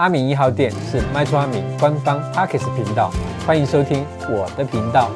阿明一号店是卖厝阿明官方 Podcast 频道，欢迎收听我的频道。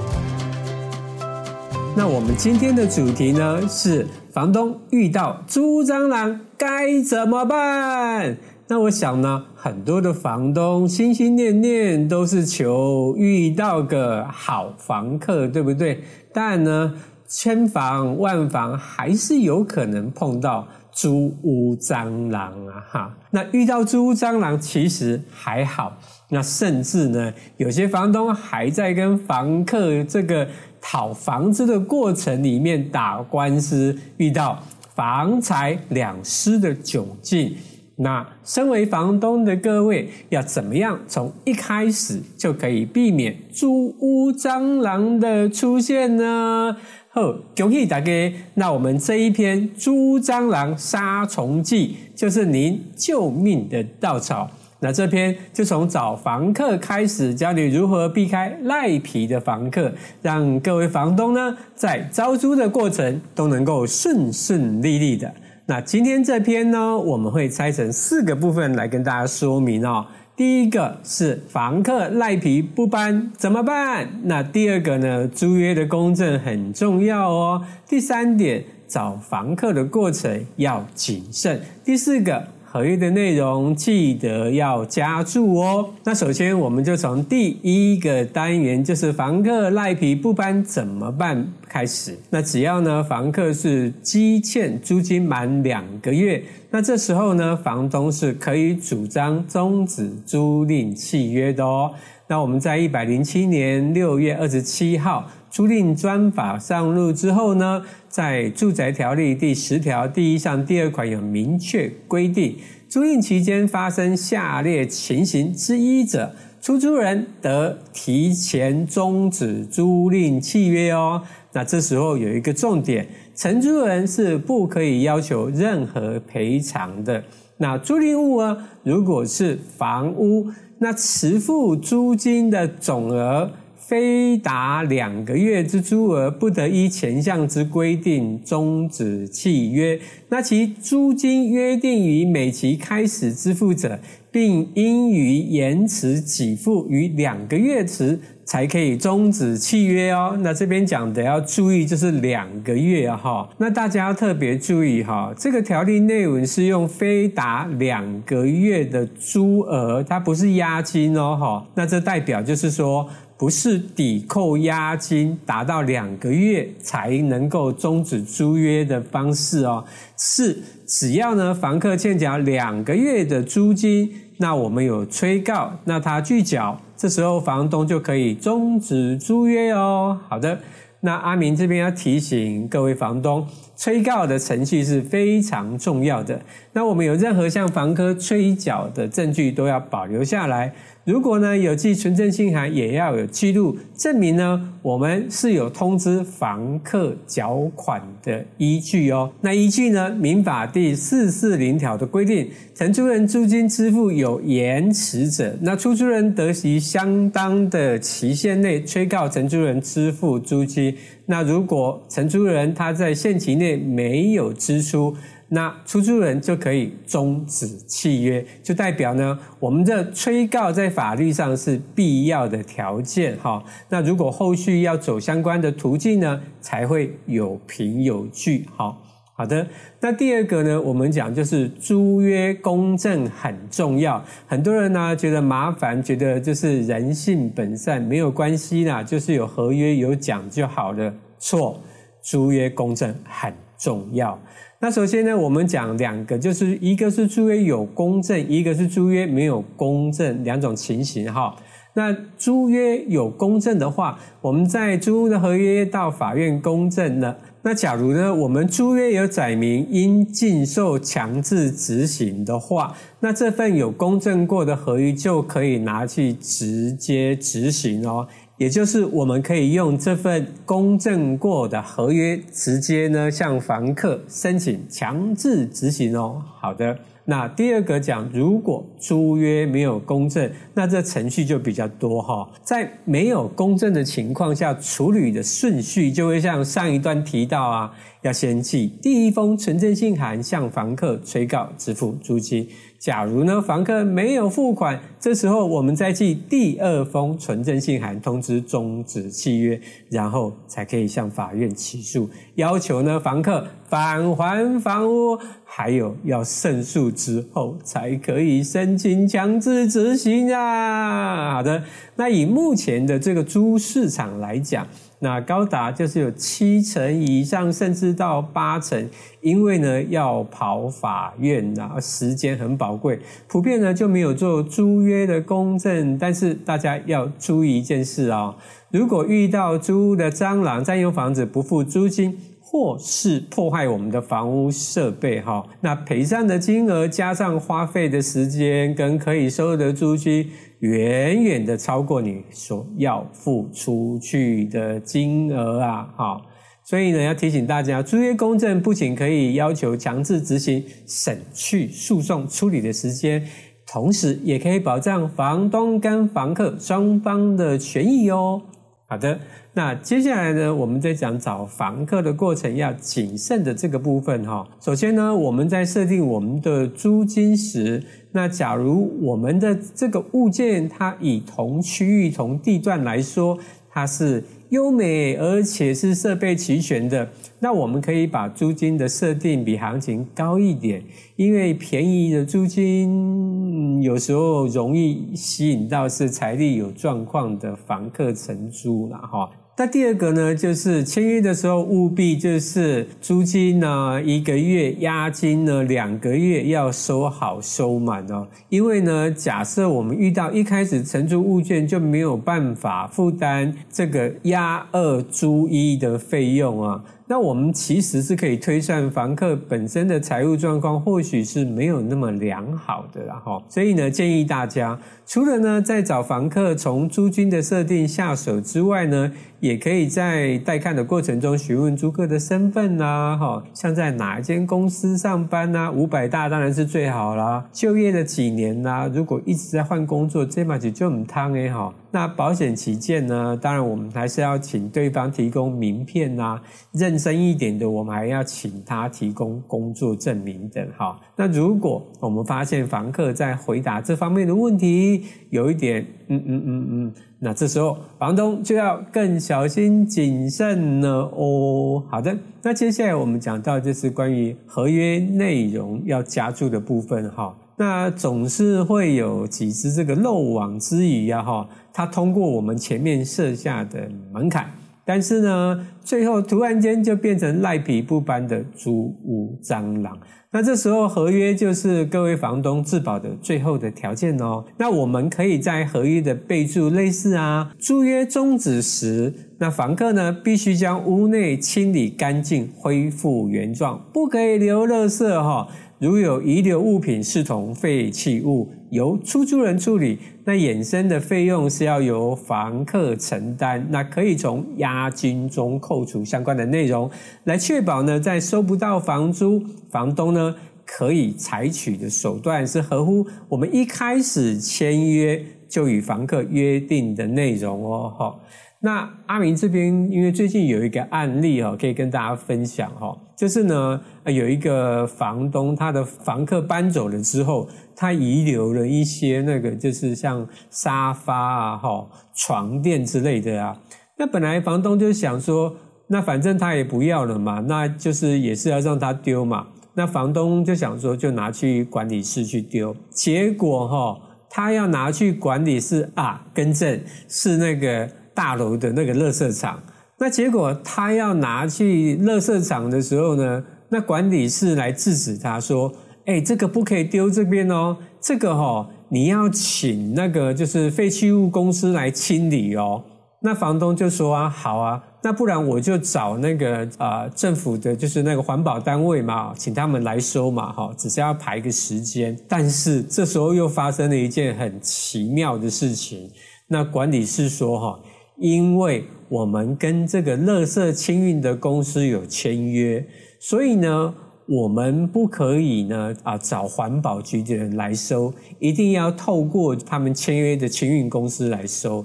那我们今天的主题呢是房东遇到租蟑螂该怎么办？那我想呢，很多的房东心心念念都是求遇到个好房客，对不对？但呢，千防万防，还是有可能碰到租屋蟑螂啊！哈，那遇到租屋蟑螂其实还好，那甚至呢，有些房东还在跟房客这个。讨房子的过程里面打官司，遇到房财两失的窘境。那身为房东的各位，要怎么样从一开始就可以避免租屋蟑螂的出现呢？好，恭喜大家！那我们这一篇猪蟑螂杀虫记，就是您救命的稻草。那这篇就从找房客开始，教你如何避开赖皮的房客，让各位房东呢在招租的过程都能够顺顺利利的。那今天这篇呢，我们会拆成四个部分来跟大家说明哦。第一个是房客赖皮不搬怎么办？那第二个呢，租约的公证很重要哦。第三点，找房客的过程要谨慎。第四个。合约的内容记得要加注哦。那首先，我们就从第一个单元，就是房客赖皮不搬怎么办开始。那只要呢，房客是积欠租金满两个月，那这时候呢，房东是可以主张终止租赁契约的哦。那我们在一百零七年六月二十七号。租赁专法上路之后呢，在住宅条例第十条第一项第二款有明确规定，租赁期间发生下列情形之一者，出租人得提前终止租赁契约哦。那这时候有一个重点，承租人是不可以要求任何赔偿的。那租赁物啊，如果是房屋，那迟付租金的总额。非达两个月之租额，不得依前项之规定终止契约。那其租金约定于每期开始支付者，并应于延迟给付于两个月时，才可以终止契约哦。那这边讲的要注意，就是两个月哈。那大家要特别注意哈，这个条例内文是用非达两个月的租额，它不是押金哦哈。那这代表就是说。不是抵扣押金达到两个月才能够终止租约的方式哦，是只要呢房客欠缴两个月的租金，那我们有催告，那他拒缴，这时候房东就可以终止租约哦。好的，那阿明这边要提醒各位房东，催告的程序是非常重要的。那我们有任何向房客催缴的证据，都要保留下来。如果呢有寄存证信函，也要有记录证明呢，我们是有通知房客缴款的依据哦。那依据呢，民法第四四零条的规定，承租人租金支付有延迟者，那出租人得于相当的期限内催告承租人支付租金。那如果承租人他在限期内没有支出，那出租人就可以终止契约，就代表呢，我们的催告在法律上是必要的条件哈。那如果后续要走相关的途径呢，才会有凭有据。好，好的。那第二个呢，我们讲就是租约公证很重要。很多人呢觉得麻烦，觉得就是人性本善，没有关系啦，就是有合约有讲就好了。错，租约公证很重要。那首先呢，我们讲两个，就是一个是租约有公证，一个是租约没有公证，两种情形哈。那租约有公证的话，我们在租屋的合约到法院公证了。那假如呢，我们租约有载明应禁售强制执行的话，那这份有公证过的合约就可以拿去直接执行哦。也就是我们可以用这份公证过的合约，直接呢向房客申请强制执行哦。好的，那第二个讲，如果租约没有公证，那这程序就比较多哈。在没有公证的情况下，处理的顺序就会像上一段提到啊，要先寄第一封存证信函向房客催告支付租金。假如呢，房客没有付款，这时候我们再寄第二封存证信函通知终止契约，然后才可以向法院起诉，要求呢房客返还房屋，还有要胜诉之后才可以申请强制执行啊。好的，那以目前的这个租市场来讲。那高达就是有七成以上，甚至到八成，因为呢要跑法院啊，时间很宝贵，普遍呢就没有做租约的公证。但是大家要注意一件事啊、哦，如果遇到租屋的蟑螂占用房子不付租金，或是破坏我们的房屋设备哈，那赔偿的金额加上花费的时间跟可以收的租金。远远的超过你所要付出去的金额啊！哈，所以呢，要提醒大家，租约公证不仅可以要求强制执行，省去诉讼处理的时间，同时也可以保障房东跟房客双方的权益哦。好的，那接下来呢，我们在讲找房客的过程要谨慎的这个部分哈。首先呢，我们在设定我们的租金时。那假如我们的这个物件，它以同区域、同地段来说，它是优美而且是设备齐全的，那我们可以把租金的设定比行情高一点，因为便宜的租金有时候容易吸引到是财力有状况的房客承租了哈。那第二个呢，就是签约的时候务必就是租金呢一个月，押金呢两个月要收好收满哦。因为呢，假设我们遇到一开始承租物件就没有办法负担这个押二租一的费用啊。那我们其实是可以推算房客本身的财务状况，或许是没有那么良好的啦哈。所以呢，建议大家除了呢在找房客从租金的设定下手之外呢，也可以在带看的过程中询问租客的身份呐，哈，像在哪一间公司上班呐，五百大当然是最好啦。就业了几年呐，如果一直在换工作，这嘛就就唔汤诶哈。那保险起见呢，当然我们还是要请对方提供名片呐，认真一点的，我们还要请他提供工作证明等哈。那如果我们发现房客在回答这方面的问题有一点，嗯嗯嗯嗯，那这时候房东就要更小心谨慎了哦。好的，那接下来我们讲到就是关于合约内容要加注的部分哈。那总是会有几只这个漏网之鱼呀，哈，它通过我们前面设下的门槛，但是呢，最后突然间就变成赖皮不搬的租屋蟑螂。那这时候合约就是各位房东自保的最后的条件哦。那我们可以在合约的备注类似啊，租约终止时，那房客呢必须将屋内清理干净，恢复原状，不可以留垃圾哈。如有遗留物品视同废弃物，由出租人处理，那衍生的费用是要由房客承担。那可以从押金中扣除相关的内容，来确保呢，在收不到房租，房东呢可以采取的手段是合乎我们一开始签约就与房客约定的内容哦。好。那阿明这边，因为最近有一个案例哦，可以跟大家分享哦，就是呢，有一个房东，他的房客搬走了之后，他遗留了一些那个，就是像沙发啊、哈床垫之类的啊。那本来房东就想说，那反正他也不要了嘛，那就是也是要让他丢嘛。那房东就想说，就拿去管理室去丢。结果哈，他要拿去管理室啊，更正是那个。大楼的那个垃圾场，那结果他要拿去垃圾场的时候呢，那管理室来制止他说：“哎，这个不可以丢这边哦，这个齁，你要请那个就是废弃物公司来清理哦。”那房东就说：“啊，好啊，那不然我就找那个啊政府的，就是那个环保单位嘛，请他们来收嘛，哈，只是要排个时间。但是这时候又发生了一件很奇妙的事情，那管理室说：哈。因为我们跟这个垃圾清运的公司有签约，所以呢，我们不可以呢啊找环保局的人来收，一定要透过他们签约的清运公司来收。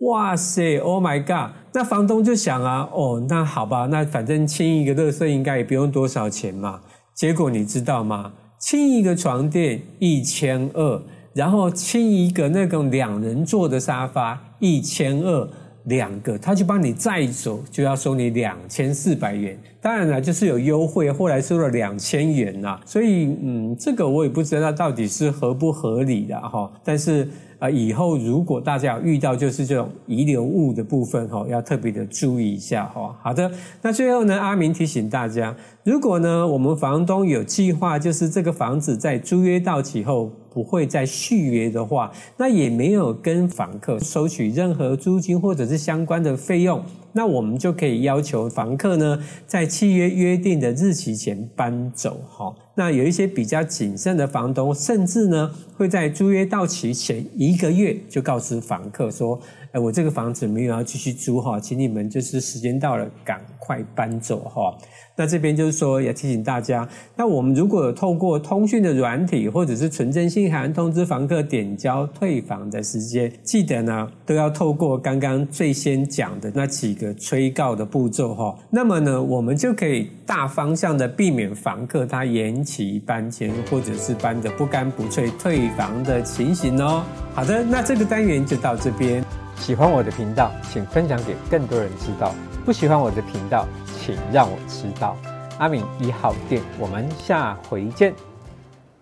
哇塞，Oh my God！那房东就想啊，哦，那好吧，那反正清一个垃圾应该也不用多少钱嘛。结果你知道吗？清一个床垫一千二，然后清一个那种两人座的沙发一千二。两个，他就帮你再走，就要收你两千四百元。当然了，就是有优惠，后来收了两千元呐。所以，嗯，这个我也不知道到底是合不合理的哈。但是，啊，以后如果大家有遇到就是这种遗留物的部分哈，要特别的注意一下哈。好的，那最后呢，阿明提醒大家，如果呢，我们房东有计划，就是这个房子在租约到期后。不会再续约的话，那也没有跟房客收取任何租金或者是相关的费用，那我们就可以要求房客呢，在契约约定的日期前搬走。哈，那有一些比较谨慎的房东，甚至呢会在租约到期前一个月就告知房客说：“哎，我这个房子没有要继续租哈，请你们就是时间到了赶快搬走哈。”那这边就是说，也提醒大家，那我们如果有透过通讯的软体或者是存证信函通知房客点交退房的时间，记得呢都要透过刚刚最先讲的那几个催告的步骤哈。那么呢，我们就可以大方向的避免房客他延期搬迁或者是搬得不干不脆退房的情形哦。好的，那这个单元就到这边。喜欢我的频道，请分享给更多人知道；不喜欢我的频道，请让我知道。阿敏一号店，我们下回见。